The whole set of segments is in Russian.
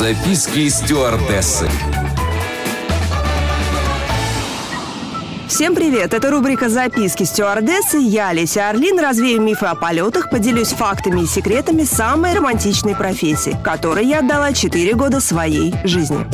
Записки стюардессы. Всем привет! Это рубрика «Записки стюардессы». Я, Леся Орлин, развею мифы о полетах, поделюсь фактами и секретами самой романтичной профессии, которой я отдала 4 года своей жизни.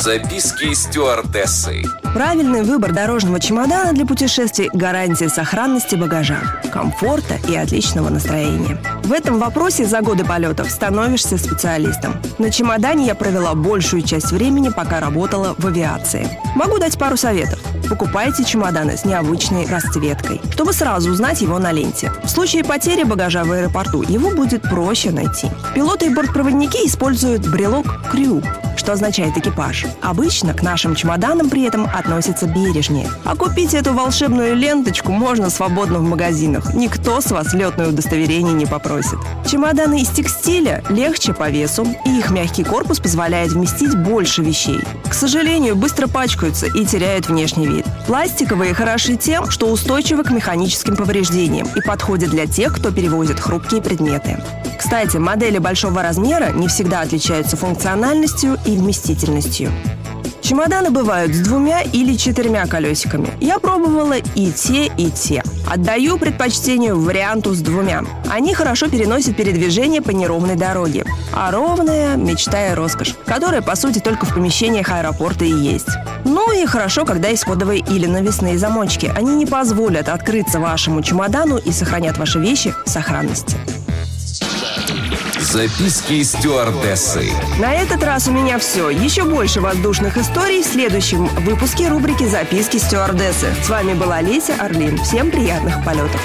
Записки стюардессы. Правильный выбор дорожного чемодана для путешествий – гарантия сохранности багажа, комфорта и отличного настроения. В этом вопросе за годы полетов становишься специалистом. На чемодане я провела большую часть времени, пока работала в авиации. Могу дать пару советов. Покупайте чемоданы с необычной расцветкой, чтобы сразу узнать его на ленте. В случае потери багажа в аэропорту его будет проще найти. Пилоты и бортпроводники используют брелок крю, что означает экипаж. Обычно к нашим чемоданам при этом относятся бережнее. А купить эту волшебную ленточку можно свободно в магазинах. Никто с вас летное удостоверение не попросит. Чемоданы из текстиля легче по весу, и их мягкий корпус позволяет вместить больше вещей. К сожалению, быстро пачкаются и теряют внешний вид. Пластиковые хороши тем, что устойчивы к механическим повреждениям и подходят для тех, кто перевозит хрупкие предметы. Кстати, модели большого размера не всегда отличаются функциональностью и вместительностью. Чемоданы бывают с двумя или четырьмя колесиками. Я пробовала и те, и те. Отдаю предпочтение варианту с двумя. Они хорошо переносят передвижение по неровной дороге. А ровная – мечта и роскошь, которая, по сути, только в помещениях аэропорта и есть. Ну и хорошо, когда есть кодовые или навесные замочки. Они не позволят открыться вашему чемодану и сохранят ваши вещи в сохранности. Записки стюардессы. На этот раз у меня все. Еще больше воздушных историй в следующем выпуске рубрики «Записки стюардессы». С вами была Леся Орлин. Всем приятных полетов.